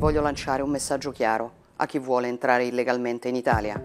voglio lanciare un messaggio chiaro a chi vuole entrare illegalmente in Italia.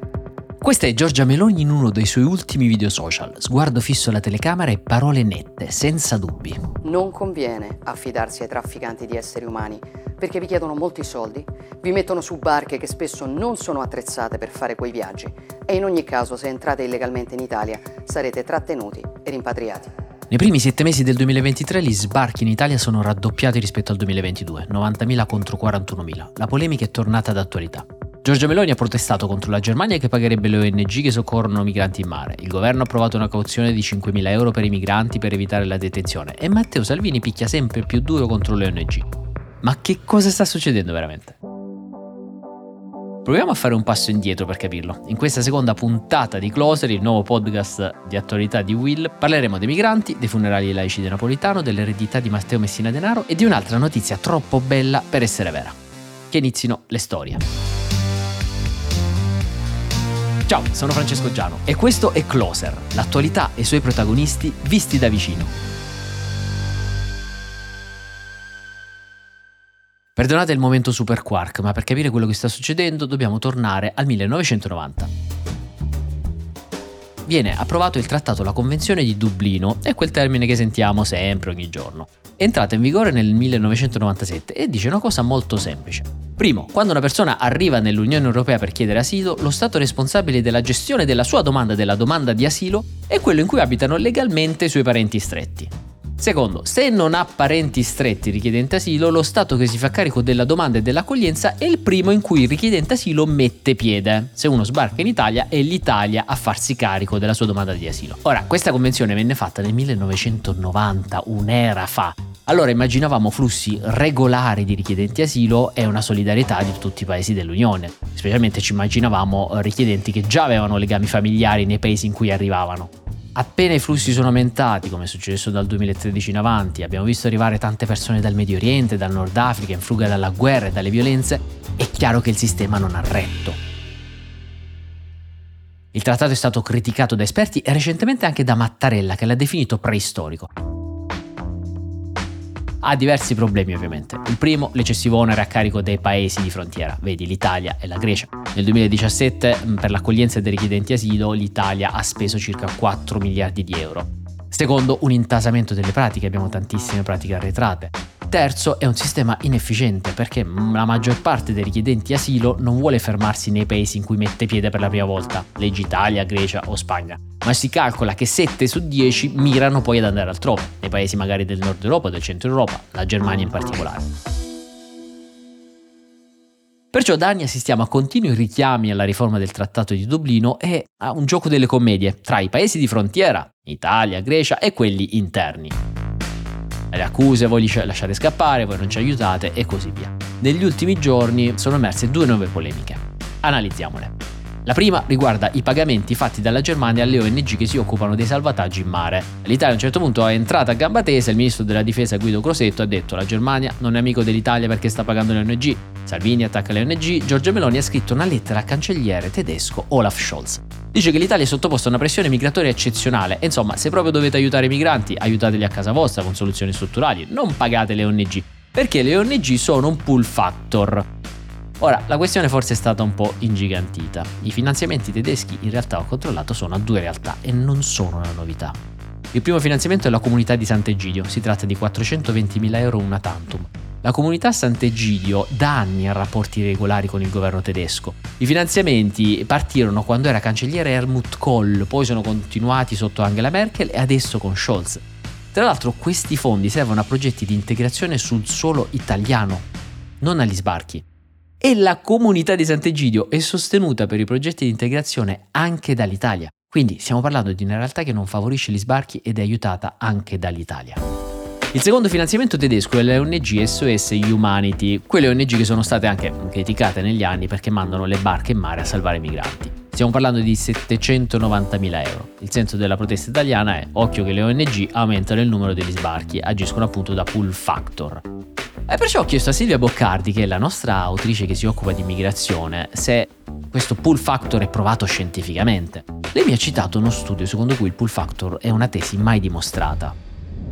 Questa è Giorgia Meloni in uno dei suoi ultimi video social, sguardo fisso alla telecamera e parole nette, senza dubbi. Non conviene affidarsi ai trafficanti di esseri umani perché vi chiedono molti soldi, vi mettono su barche che spesso non sono attrezzate per fare quei viaggi e in ogni caso se entrate illegalmente in Italia sarete trattenuti e rimpatriati. Nei primi sette mesi del 2023 gli sbarchi in Italia sono raddoppiati rispetto al 2022, 90.000 contro 41.000. La polemica è tornata d'attualità. Giorgia Meloni ha protestato contro la Germania che pagherebbe le ONG che soccorrono migranti in mare. Il governo ha approvato una cauzione di 5.000 euro per i migranti per evitare la detenzione e Matteo Salvini picchia sempre più duro contro le ONG. Ma che cosa sta succedendo veramente? Proviamo a fare un passo indietro per capirlo. In questa seconda puntata di Closer, il nuovo podcast di attualità di Will, parleremo dei migranti, dei funerali laici di Napolitano, dell'eredità di Matteo Messina Denaro e di un'altra notizia troppo bella per essere vera. Che inizino le storie. Ciao, sono Francesco Giano e questo è Closer, l'attualità e i suoi protagonisti visti da vicino. Perdonate il momento super quark, ma per capire quello che sta succedendo dobbiamo tornare al 1990. Viene approvato il trattato La Convenzione di Dublino, è quel termine che sentiamo sempre ogni giorno. È entrata in vigore nel 1997 e dice una cosa molto semplice. Primo, quando una persona arriva nell'Unione Europea per chiedere asilo, lo Stato responsabile della gestione della sua domanda della domanda di asilo è quello in cui abitano legalmente i suoi parenti stretti. Secondo, se non ha parenti stretti richiedente asilo, lo Stato che si fa carico della domanda e dell'accoglienza è il primo in cui il richiedente asilo mette piede. Se uno sbarca in Italia è l'Italia a farsi carico della sua domanda di asilo. Ora, questa convenzione venne fatta nel 1990, un'era fa. Allora immaginavamo flussi regolari di richiedenti asilo e una solidarietà di tutti i paesi dell'Unione. Specialmente ci immaginavamo richiedenti che già avevano legami familiari nei paesi in cui arrivavano. Appena i flussi sono aumentati, come è successo dal 2013 in avanti, abbiamo visto arrivare tante persone dal Medio Oriente, dal Nord Africa, in fuga dalla guerra e dalle violenze, è chiaro che il sistema non ha retto. Il trattato è stato criticato da esperti e recentemente anche da Mattarella, che l'ha definito preistorico ha diversi problemi ovviamente. Il primo, l'eccessivo onere a carico dei paesi di frontiera, vedi l'Italia e la Grecia. Nel 2017 mm, per l'accoglienza dei richiedenti asilo l'Italia ha speso circa 4 miliardi di euro. Secondo, un intasamento delle pratiche, abbiamo tantissime pratiche arretrate. Terzo, è un sistema inefficiente perché la maggior parte dei richiedenti asilo non vuole fermarsi nei paesi in cui mette piede per la prima volta, leggi Italia, Grecia o Spagna, ma si calcola che 7 su 10 mirano poi ad andare altrove, nei paesi magari del nord Europa o del centro Europa, la Germania in particolare. Perciò da anni assistiamo a continui richiami alla riforma del Trattato di Dublino e a un gioco delle commedie tra i paesi di frontiera, Italia, Grecia e quelli interni. Le accuse voi li lasciate scappare, voi non ci aiutate e così via. Negli ultimi giorni sono emerse due nuove polemiche. Analizziamole. La prima riguarda i pagamenti fatti dalla Germania alle ONG che si occupano dei salvataggi in mare. L'Italia a un certo punto è entrata a gamba tesa, il ministro della difesa Guido Crosetto ha detto la Germania non è amico dell'Italia perché sta pagando le ONG. Salvini attacca le ONG, Giorgia Meloni ha scritto una lettera al cancelliere tedesco Olaf Scholz. Dice che l'Italia è sottoposta a una pressione migratoria eccezionale e insomma se proprio dovete aiutare i migranti aiutateli a casa vostra con soluzioni strutturali, non pagate le ONG perché le ONG sono un pull factor. Ora, la questione forse è stata un po' ingigantita. I finanziamenti tedeschi in realtà ho controllato sono a due realtà e non sono una novità. Il primo finanziamento è la comunità di Sant'Egidio, si tratta di 420.000 euro una tantum. La comunità Sant'Egidio da anni ha rapporti regolari con il governo tedesco. I finanziamenti partirono quando era cancelliere Helmut Kohl, poi sono continuati sotto Angela Merkel e adesso con Scholz. Tra l'altro questi fondi servono a progetti di integrazione sul suolo italiano, non agli sbarchi e la comunità di Sant'Egidio è sostenuta per i progetti di integrazione anche dall'Italia. Quindi stiamo parlando di una realtà che non favorisce gli sbarchi ed è aiutata anche dall'Italia. Il secondo finanziamento tedesco è l'ONG SOS Humanity, quelle ONG che sono state anche criticate negli anni perché mandano le barche in mare a salvare i migranti. Stiamo parlando di 790.000 euro. Il senso della protesta italiana è occhio che le ONG aumentano il numero degli sbarchi, agiscono appunto da pull factor. E perciò ho chiesto a Silvia Boccardi, che è la nostra autrice che si occupa di immigrazione, se questo pull factor è provato scientificamente. Lei mi ha citato uno studio secondo cui il pull factor è una tesi mai dimostrata.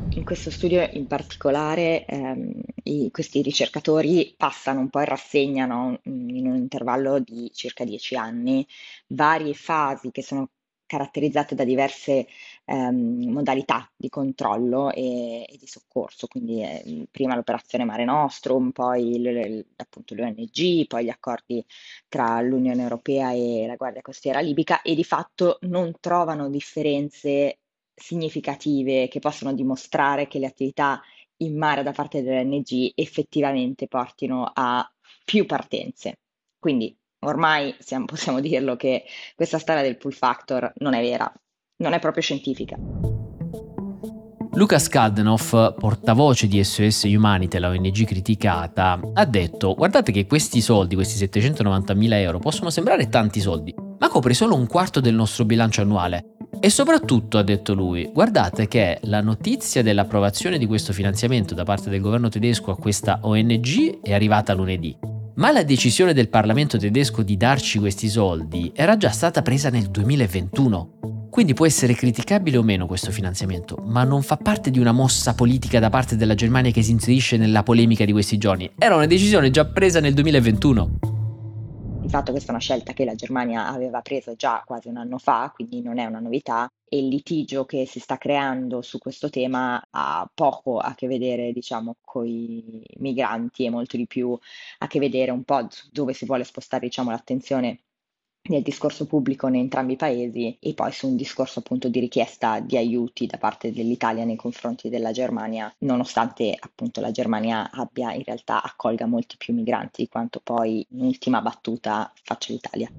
In questo studio in particolare ehm, i, questi ricercatori passano un po' e rassegnano in un intervallo di circa dieci anni varie fasi che sono caratterizzate da diverse ehm, modalità di controllo e, e di soccorso, quindi eh, prima l'operazione Mare Nostrum, poi l, appunto l'ONG, poi gli accordi tra l'Unione Europea e la Guardia Costiera Libica e di fatto non trovano differenze significative che possono dimostrare che le attività in mare da parte dell'ONG effettivamente portino a più partenze. Quindi ormai siamo, possiamo dirlo che questa storia del pull factor non è vera, non è proprio scientifica. Lukas Kadenoff, portavoce di SOS Humanity, la ONG criticata, ha detto guardate che questi soldi, questi 790 mila euro, possono sembrare tanti soldi, ma copre solo un quarto del nostro bilancio annuale. E soprattutto, ha detto lui, guardate che la notizia dell'approvazione di questo finanziamento da parte del governo tedesco a questa ONG è arrivata lunedì. Ma la decisione del Parlamento tedesco di darci questi soldi era già stata presa nel 2021. Quindi può essere criticabile o meno questo finanziamento, ma non fa parte di una mossa politica da parte della Germania che si inserisce nella polemica di questi giorni. Era una decisione già presa nel 2021. Di fatto questa è una scelta che la Germania aveva preso già quasi un anno fa, quindi non è una novità e il litigio che si sta creando su questo tema ha poco a che vedere, diciamo, con i migranti e molto di più a che vedere un po' dove si vuole spostare, diciamo, l'attenzione nel discorso pubblico in entrambi i paesi e poi su un discorso appunto di richiesta di aiuti da parte dell'Italia nei confronti della Germania, nonostante appunto la Germania abbia in realtà accolga molti più migranti di quanto poi in ultima battuta faccia l'Italia.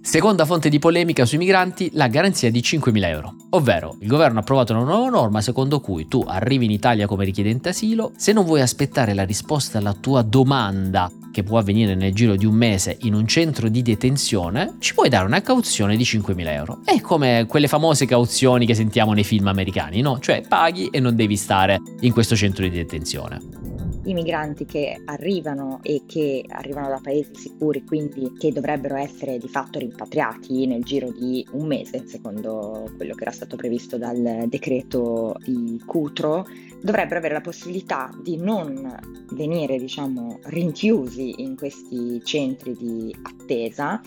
Seconda fonte di polemica sui migranti, la garanzia di 5.000 euro. Ovvero, il governo ha approvato una nuova norma secondo cui tu arrivi in Italia come richiedente asilo, se non vuoi aspettare la risposta alla tua domanda, che può avvenire nel giro di un mese in un centro di detenzione, ci puoi dare una cauzione di 5.000 euro. È come quelle famose cauzioni che sentiamo nei film americani, no? Cioè paghi e non devi stare in questo centro di detenzione i migranti che arrivano e che arrivano da paesi sicuri, quindi che dovrebbero essere di fatto rimpatriati nel giro di un mese, secondo quello che era stato previsto dal decreto di Cutro, dovrebbero avere la possibilità di non venire, diciamo, rinchiusi in questi centri di attesa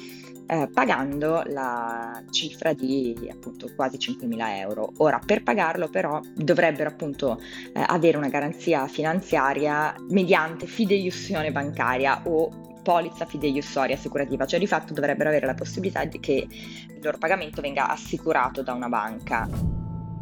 eh, pagando la cifra di appunto quasi 5.000 euro. Ora, per pagarlo però dovrebbero appunto eh, avere una garanzia finanziaria mediante fideiussione bancaria o polizza fideiussoria assicurativa, cioè di fatto dovrebbero avere la possibilità che il loro pagamento venga assicurato da una banca.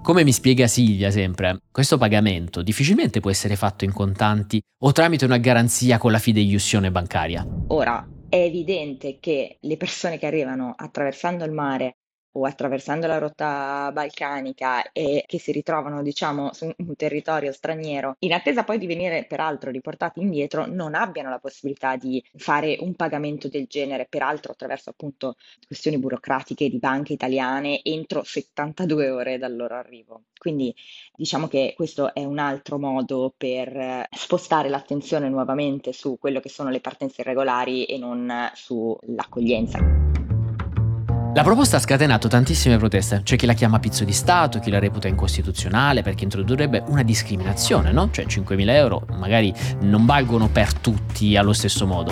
Come mi spiega Silvia sempre, questo pagamento difficilmente può essere fatto in contanti o tramite una garanzia con la fideiussione bancaria. Ora, è evidente che le persone che arrivano attraversando il mare o attraversando la rotta balcanica e che si ritrovano, diciamo, su un territorio straniero, in attesa poi di venire peraltro riportati indietro, non abbiano la possibilità di fare un pagamento del genere, peraltro attraverso appunto questioni burocratiche di banche italiane entro 72 ore dal loro arrivo. Quindi diciamo che questo è un altro modo per spostare l'attenzione nuovamente su quello che sono le partenze irregolari e non sull'accoglienza. La proposta ha scatenato tantissime proteste, c'è chi la chiama pizzo di Stato, chi la reputa incostituzionale perché introdurrebbe una discriminazione, no? Cioè 5.000 euro magari non valgono per tutti allo stesso modo.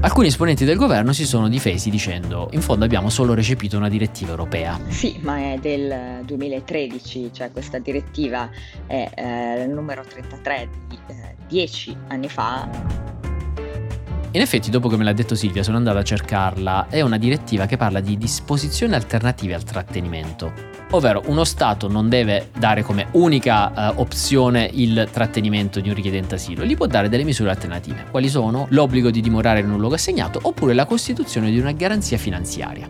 Alcuni esponenti del governo si sono difesi dicendo in fondo abbiamo solo recepito una direttiva europea. Sì, ma è del 2013, cioè questa direttiva è eh, il numero 33 di eh, 10 anni fa in effetti, dopo che me l'ha detto Silvia, sono andato a cercarla. È una direttiva che parla di disposizioni alternative al trattenimento. Ovvero, uno Stato non deve dare come unica uh, opzione il trattenimento di un richiedente asilo, gli può dare delle misure alternative. Quali sono? L'obbligo di dimorare in un luogo assegnato oppure la costituzione di una garanzia finanziaria.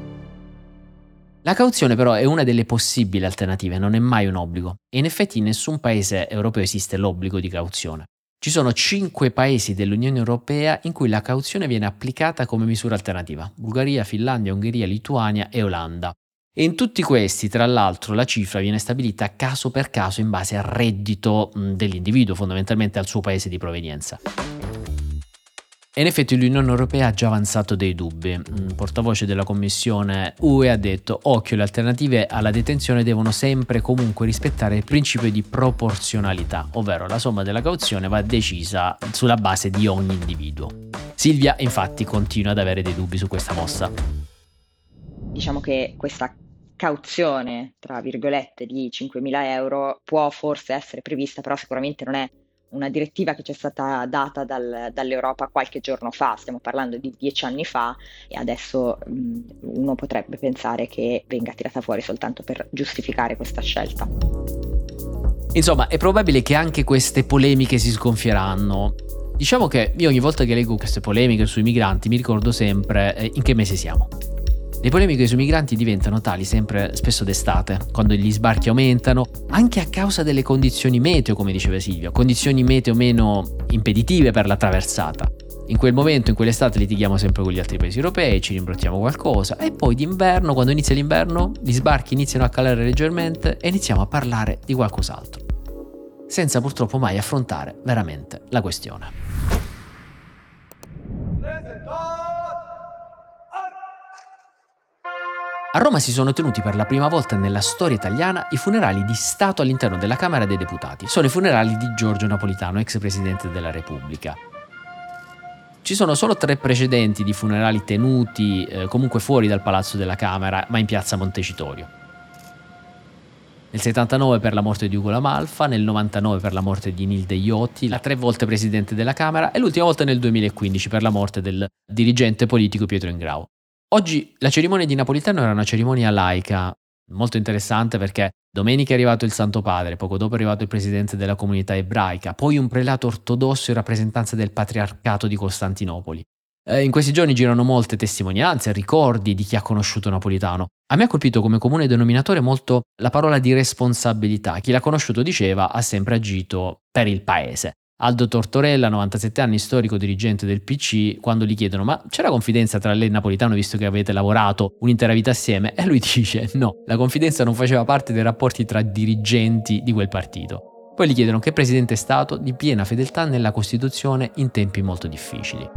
La cauzione però è una delle possibili alternative, non è mai un obbligo. E in effetti in nessun paese europeo esiste l'obbligo di cauzione. Ci sono cinque paesi dell'Unione Europea in cui la cauzione viene applicata come misura alternativa. Bulgaria, Finlandia, Ungheria, Lituania e Olanda. E in tutti questi, tra l'altro, la cifra viene stabilita caso per caso in base al reddito dell'individuo, fondamentalmente al suo paese di provenienza. E in effetti l'Unione Europea ha già avanzato dei dubbi. Un portavoce della Commissione UE ha detto occhio, le alternative alla detenzione devono sempre e comunque rispettare il principio di proporzionalità, ovvero la somma della cauzione va decisa sulla base di ogni individuo. Silvia infatti continua ad avere dei dubbi su questa mossa. Diciamo che questa cauzione, tra virgolette, di 5.000 euro può forse essere prevista, però sicuramente non è una direttiva che ci è stata data dal, dall'Europa qualche giorno fa, stiamo parlando di dieci anni fa e adesso mh, uno potrebbe pensare che venga tirata fuori soltanto per giustificare questa scelta. Insomma, è probabile che anche queste polemiche si sgonfieranno. Diciamo che io ogni volta che leggo queste polemiche sui migranti mi ricordo sempre eh, in che mese siamo. Le polemiche sui migranti diventano tali sempre spesso d'estate, quando gli sbarchi aumentano, anche a causa delle condizioni meteo, come diceva Silvia, condizioni meteo meno impeditive per la traversata. In quel momento, in quell'estate, litighiamo sempre con gli altri paesi europei, ci rimbrottiamo qualcosa e poi d'inverno, quando inizia l'inverno, gli sbarchi iniziano a calare leggermente e iniziamo a parlare di qualcos'altro. Senza purtroppo mai affrontare veramente la questione. A Roma si sono tenuti per la prima volta nella storia italiana i funerali di Stato all'interno della Camera dei Deputati. Sono i funerali di Giorgio Napolitano, ex Presidente della Repubblica. Ci sono solo tre precedenti di funerali tenuti eh, comunque fuori dal Palazzo della Camera, ma in piazza Montecitorio. Nel 79 per la morte di Ugo Lamalfa, nel 99 per la morte di Nilde Iotti, la tre volte presidente della Camera e l'ultima volta nel 2015 per la morte del dirigente politico Pietro Ingrao. Oggi la cerimonia di Napolitano era una cerimonia laica, molto interessante perché domenica è arrivato il Santo Padre, poco dopo è arrivato il presidente della comunità ebraica, poi un prelato ortodosso in rappresentanza del patriarcato di Costantinopoli. Eh, in questi giorni girano molte testimonianze, ricordi di chi ha conosciuto Napolitano. A me ha colpito come comune denominatore molto la parola di responsabilità. Chi l'ha conosciuto diceva ha sempre agito per il paese. Aldo Tortorella, 97 anni, storico dirigente del PC, quando gli chiedono ma c'era confidenza tra lei e Napolitano visto che avete lavorato un'intera vita assieme? E lui dice no, la confidenza non faceva parte dei rapporti tra dirigenti di quel partito. Poi gli chiedono che presidente è stato di piena fedeltà nella Costituzione in tempi molto difficili.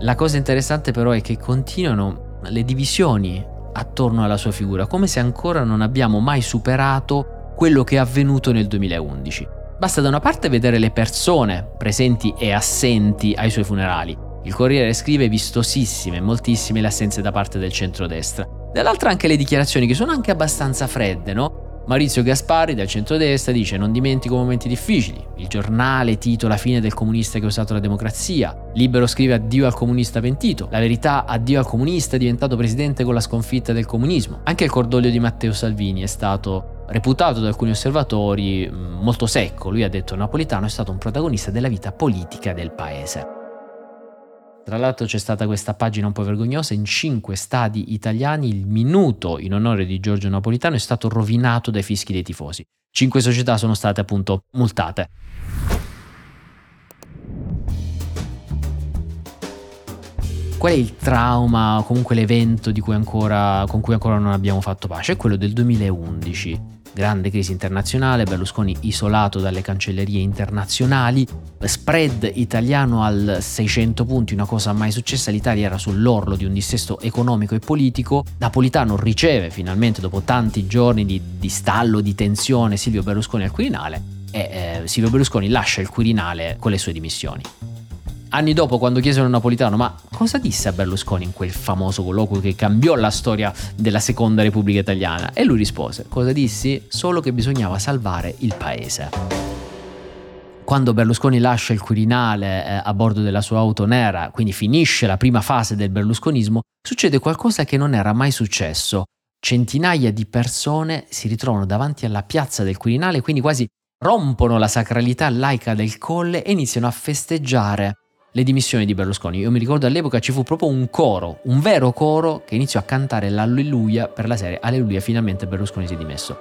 La cosa interessante però è che continuano le divisioni attorno alla sua figura, come se ancora non abbiamo mai superato quello che è avvenuto nel 2011. Basta da una parte vedere le persone presenti e assenti ai suoi funerali. Il Corriere scrive vistosissime, moltissime le assenze da parte del centrodestra. Dall'altra anche le dichiarazioni che sono anche abbastanza fredde, no? Maurizio Gaspari del centrodestra dice non dimentico momenti difficili, il giornale titola fine del comunista che ha usato la democrazia, Libero scrive addio al comunista pentito, la verità addio al comunista diventato presidente con la sconfitta del comunismo. Anche il cordoglio di Matteo Salvini è stato reputato da alcuni osservatori mm, molto secco. Lui ha detto Napolitano è stato un protagonista della vita politica del paese. Tra l'altro c'è stata questa pagina un po' vergognosa, in cinque stadi italiani il minuto in onore di Giorgio Napolitano è stato rovinato dai fischi dei tifosi. Cinque società sono state appunto multate. Qual è il trauma, comunque l'evento cui ancora, con cui ancora non abbiamo fatto pace? È quello del 2011 grande crisi internazionale, Berlusconi isolato dalle cancellerie internazionali, spread italiano al 600 punti, una cosa mai successa, l'Italia era sull'orlo di un dissesto economico e politico, Napolitano riceve finalmente dopo tanti giorni di, di stallo, di tensione Silvio Berlusconi al Quirinale e eh, Silvio Berlusconi lascia il Quirinale con le sue dimissioni. Anni dopo, quando chiesero a Napolitano, ma cosa disse a Berlusconi in quel famoso colloquio che cambiò la storia della seconda Repubblica Italiana? E lui rispose, cosa dissi? Solo che bisognava salvare il paese. Quando Berlusconi lascia il Quirinale eh, a bordo della sua auto nera, quindi finisce la prima fase del berlusconismo, succede qualcosa che non era mai successo. Centinaia di persone si ritrovano davanti alla piazza del Quirinale, quindi quasi rompono la sacralità laica del colle e iniziano a festeggiare le dimissioni di Berlusconi. Io mi ricordo all'epoca ci fu proprio un coro, un vero coro che iniziò a cantare l'Alleluia per la serie Alleluia, finalmente Berlusconi si è dimesso.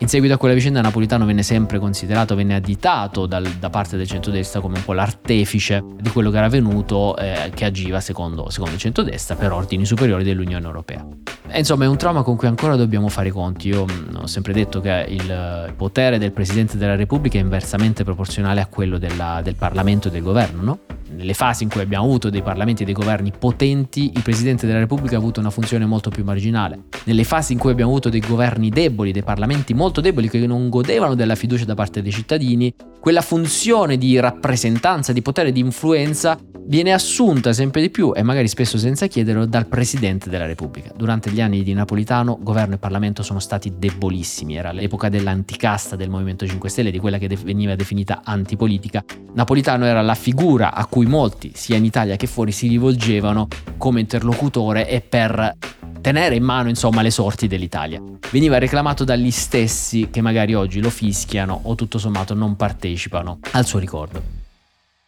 In seguito a quella vicenda Napolitano venne sempre considerato, venne additato dal, da parte del centrodestra come un po' l'artefice di quello che era avvenuto, eh, che agiva secondo, secondo il centrodestra per ordini superiori dell'Unione Europea. E insomma è un trauma con cui ancora dobbiamo fare i conti. Io mm, ho sempre detto che il potere del Presidente della Repubblica è inversamente proporzionale a quello della, del Parlamento e del governo, no? Nelle fasi in cui abbiamo avuto dei parlamenti e dei governi potenti, il Presidente della Repubblica ha avuto una funzione molto più marginale. Nelle fasi in cui abbiamo avuto dei governi deboli, dei parlamenti molto deboli che non godevano della fiducia da parte dei cittadini, quella funzione di rappresentanza, di potere, di influenza viene assunta sempre di più e magari spesso senza chiederlo dal Presidente della Repubblica. Durante gli anni di Napolitano governo e Parlamento sono stati debolissimi, era l'epoca dell'anticasta del Movimento 5 Stelle, di quella che veniva definita antipolitica. Napolitano era la figura a cui molti, sia in Italia che fuori, si rivolgevano come interlocutore e per tenere in mano insomma le sorti dell'Italia. Veniva reclamato dagli stessi che magari oggi lo fischiano o tutto sommato non partecipano al suo ricordo.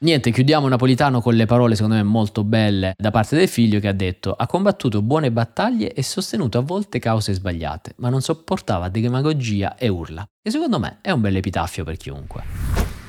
Niente, chiudiamo Napolitano con le parole secondo me molto belle da parte del figlio che ha detto ha combattuto buone battaglie e sostenuto a volte cause sbagliate, ma non sopportava demagogia e urla. E secondo me è un bel epitaffio per chiunque.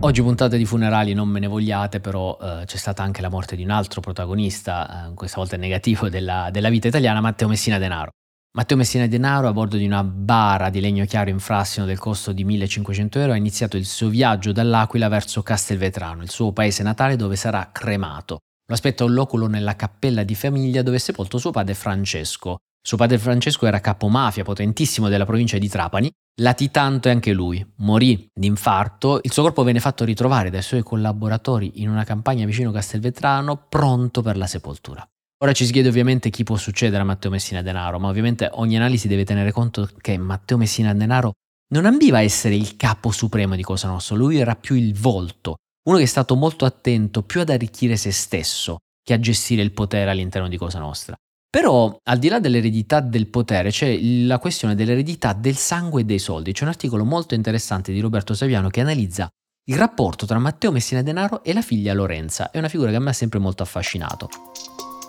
Oggi puntate di funerali non me ne vogliate, però eh, c'è stata anche la morte di un altro protagonista, eh, questa volta negativo, della, della vita italiana, Matteo Messina Denaro. Matteo Messina Denaro, a bordo di una bara di legno chiaro in Frassino del costo di 1500 euro, ha iniziato il suo viaggio dall'Aquila verso Castelvetrano, il suo paese natale dove sarà cremato. Lo aspetta un loculo nella cappella di famiglia dove è sepolto suo padre Francesco. Suo padre Francesco era capomafia potentissimo della provincia di Trapani, latitante anche lui. Morì di infarto, il suo corpo venne fatto ritrovare dai suoi collaboratori in una campagna vicino Castelvetrano, pronto per la sepoltura. Ora ci si chiede ovviamente chi può succedere a Matteo Messina Denaro, ma ovviamente ogni analisi deve tenere conto che Matteo Messina Denaro non ambiva a essere il capo supremo di Cosa Nostra, lui era più il volto, uno che è stato molto attento più ad arricchire se stesso che a gestire il potere all'interno di Cosa Nostra. Però, al di là dell'eredità del potere, c'è la questione dell'eredità del sangue e dei soldi. C'è un articolo molto interessante di Roberto Saviano che analizza il rapporto tra Matteo Messina Denaro e la figlia Lorenza. È una figura che a me ha sempre molto affascinato.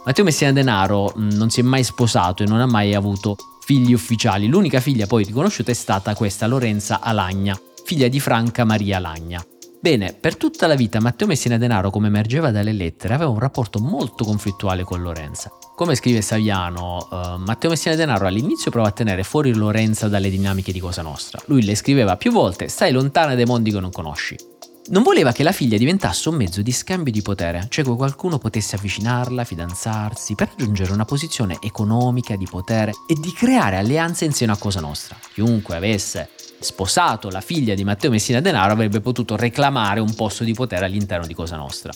Matteo Messina Denaro mm, non si è mai sposato e non ha mai avuto figli ufficiali. L'unica figlia poi riconosciuta è stata questa Lorenza Alagna, figlia di Franca Maria Alagna. Bene, per tutta la vita Matteo Messina Denaro, come emergeva dalle lettere, aveva un rapporto molto conflittuale con Lorenza. Come scrive Saviano, uh, Matteo Messina Denaro all'inizio prova a tenere fuori Lorenza dalle dinamiche di Cosa Nostra. Lui le scriveva più volte: Stai lontana dai mondi che non conosci. Non voleva che la figlia diventasse un mezzo di scambio di potere, cioè che qualcuno potesse avvicinarla, fidanzarsi, per raggiungere una posizione economica, di potere e di creare alleanze in seno a Cosa Nostra. Chiunque avesse sposato la figlia di Matteo Messina Denaro avrebbe potuto reclamare un posto di potere all'interno di Cosa Nostra.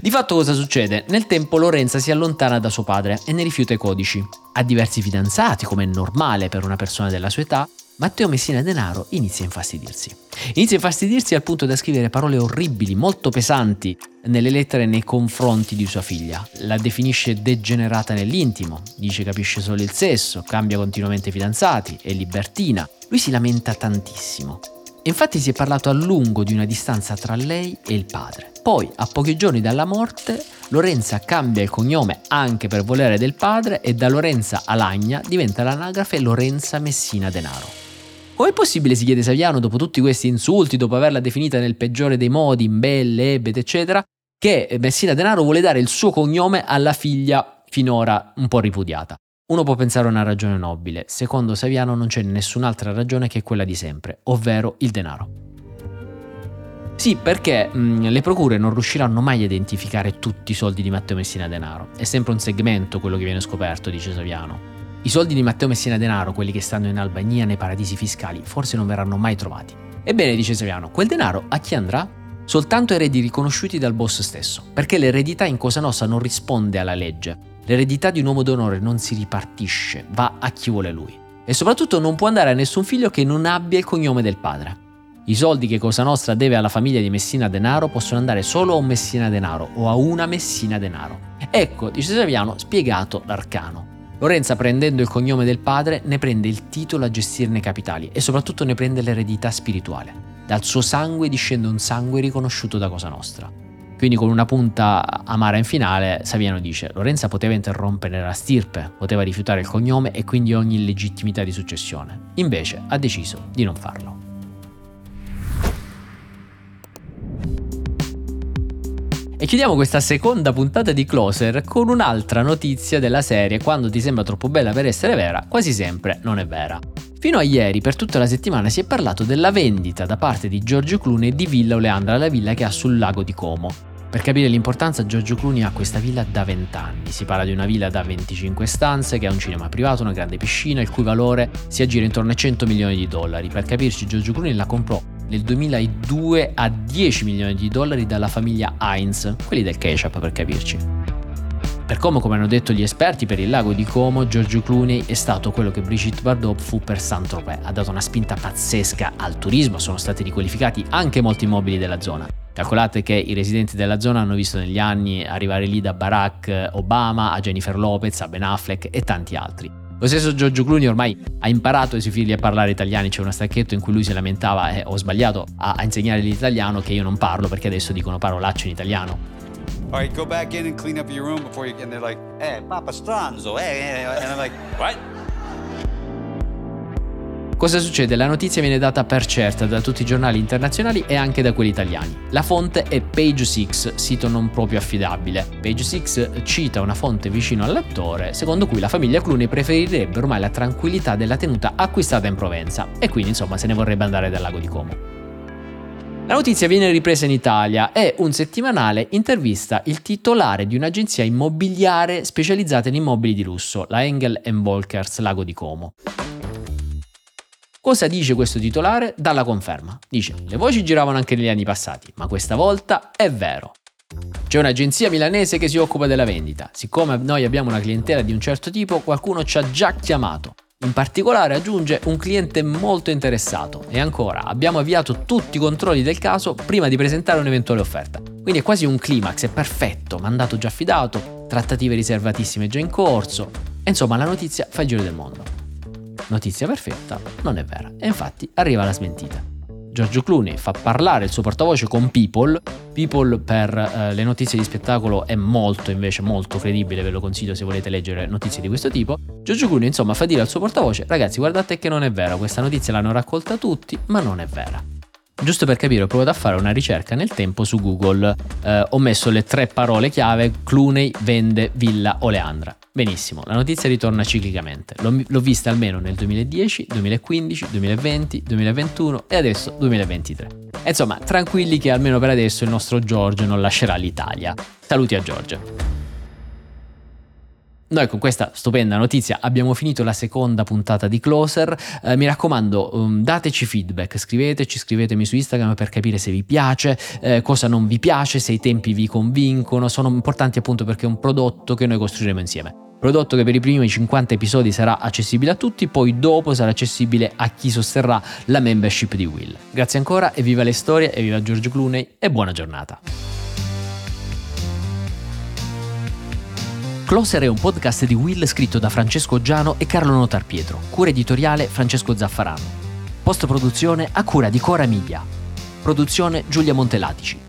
Di fatto cosa succede? Nel tempo Lorenza si allontana da suo padre e ne rifiuta i codici. Ha diversi fidanzati, come è normale per una persona della sua età, Matteo Messina Denaro inizia a infastidirsi. Inizia a infastidirsi al punto da scrivere parole orribili, molto pesanti, nelle lettere nei confronti di sua figlia. La definisce degenerata nell'intimo, dice capisce solo il sesso, cambia continuamente fidanzati, è libertina. Lui si lamenta tantissimo. Infatti si è parlato a lungo di una distanza tra lei e il padre. Poi, a pochi giorni dalla morte, Lorenza cambia il cognome anche per volere del padre e da Lorenza Alagna diventa l'anagrafe Lorenza Messina Denaro. Com'è possibile, si chiede Saviano, dopo tutti questi insulti, dopo averla definita nel peggiore dei modi, imbelle, ebete, eccetera, che Messina Denaro vuole dare il suo cognome alla figlia finora un po' ripudiata? Uno può pensare a una ragione nobile, secondo Saviano non c'è nessun'altra ragione che quella di sempre, ovvero il denaro. Sì, perché mh, le procure non riusciranno mai a identificare tutti i soldi di Matteo Messina Denaro. È sempre un segmento quello che viene scoperto, dice Saviano. I soldi di Matteo Messina Denaro, quelli che stanno in Albania nei paradisi fiscali, forse non verranno mai trovati. Ebbene, dice Saviano, quel denaro a chi andrà? Soltanto eredi riconosciuti dal boss stesso, perché l'eredità in Cosa Nostra non risponde alla legge. L'eredità di un uomo d'onore non si ripartisce, va a chi vuole lui. E soprattutto non può andare a nessun figlio che non abbia il cognome del padre. I soldi che Cosa Nostra deve alla famiglia di Messina Denaro possono andare solo a un Messina Denaro o a una Messina Denaro. Ecco, dice Saviano, spiegato l'arcano. Lorenza, prendendo il cognome del padre, ne prende il titolo a gestirne i capitali e soprattutto ne prende l'eredità spirituale. Dal suo sangue discende un sangue riconosciuto da Cosa Nostra. Quindi con una punta amara in finale, Saviano dice Lorenza poteva interrompere la stirpe, poteva rifiutare il cognome e quindi ogni legittimità di successione. Invece ha deciso di non farlo. E chiudiamo questa seconda puntata di Closer con un'altra notizia della serie Quando ti sembra troppo bella per essere vera, quasi sempre non è vera. Fino a ieri, per tutta la settimana, si è parlato della vendita da parte di Giorgio Clooney di Villa Oleandra, la villa che ha sul lago di Como. Per capire l'importanza, Giorgio Clooney ha questa villa da 20 anni. Si parla di una villa da 25 stanze che ha un cinema privato, una grande piscina, il cui valore si aggira intorno ai 100 milioni di dollari. Per capirci, Giorgio Clooney la comprò nel 2002 a 10 milioni di dollari dalla famiglia Heinz, quelli del ketchup per capirci. Per Como, come hanno detto gli esperti, per il lago di Como, Giorgio Clooney è stato quello che Brigitte Bardot fu per Saint-Tropez. Ha dato una spinta pazzesca al turismo, sono stati riqualificati anche molti immobili della zona. Calcolate che i residenti della zona hanno visto negli anni arrivare lì da Barack Obama a Jennifer Lopez, a Ben Affleck e tanti altri. Lo stesso Giorgio Clooney ormai ha imparato ai suoi figli a parlare italiano, c'è uno stacchetto in cui lui si lamentava eh, ho sbagliato a, a insegnare l'italiano che io non parlo perché adesso dicono parolacce in italiano all right, go back in and clean up your room before you. And they're like, hey, Papa Stranzo, hey, hey. And I'm like, what? Cosa succede? La notizia viene data per certa da tutti i giornali internazionali e anche da quelli italiani. La fonte è Page 6, sito non proprio affidabile. Page 6 cita una fonte vicino all'attore, secondo cui la famiglia Clooney preferirebbe ormai la tranquillità della tenuta acquistata in Provenza e quindi insomma se ne vorrebbe andare dal lago di Como. La notizia viene ripresa in Italia e un settimanale intervista il titolare di un'agenzia immobiliare specializzata in immobili di lusso, la Engel Volkers Lago di Como. Cosa dice questo titolare? Dalla conferma. Dice, le voci giravano anche negli anni passati, ma questa volta è vero. C'è un'agenzia milanese che si occupa della vendita. Siccome noi abbiamo una clientela di un certo tipo, qualcuno ci ha già chiamato. In particolare aggiunge un cliente molto interessato e ancora abbiamo avviato tutti i controlli del caso prima di presentare un'eventuale offerta. Quindi è quasi un climax, è perfetto, mandato già affidato, trattative riservatissime già in corso. Insomma la notizia fa il giro del mondo. Notizia perfetta, non è vera. E infatti arriva la smentita. Giorgio Clooney fa parlare il suo portavoce con People. People per eh, le notizie di spettacolo è molto invece molto credibile, ve lo consiglio se volete leggere notizie di questo tipo. Giorgio Clooney insomma fa dire al suo portavoce ragazzi guardate che non è vera, questa notizia l'hanno raccolta tutti ma non è vera. Giusto per capire ho provato a fare una ricerca nel tempo su Google, eh, ho messo le tre parole chiave Clooney vende Villa Oleandra. Benissimo, la notizia ritorna ciclicamente. L'ho, l'ho, vista almeno nel 2010, 2015, 2020, 2021 e adesso 2023. E insomma, tranquilli che almeno per adesso il nostro Giorgio non lascerà l'Italia. Saluti a Giorgio. Noi con questa stupenda notizia abbiamo finito la seconda puntata di Closer. Eh, mi raccomando, um, dateci feedback, scriveteci, scrivetemi su Instagram per capire se vi piace, eh, cosa non vi piace, se i tempi vi convincono. Sono importanti appunto perché è un prodotto che noi costruiremo insieme prodotto che per i primi 50 episodi sarà accessibile a tutti, poi dopo sarà accessibile a chi sosterrà la membership di Will. Grazie ancora e viva le storie e viva Giorgio Clooney e buona giornata. Closer è un podcast di Will scritto da Francesco Giano e Carlo Notar Pietro, cura editoriale Francesco Zaffarano. Post produzione a cura di Cora Media. Produzione Giulia Montelatici.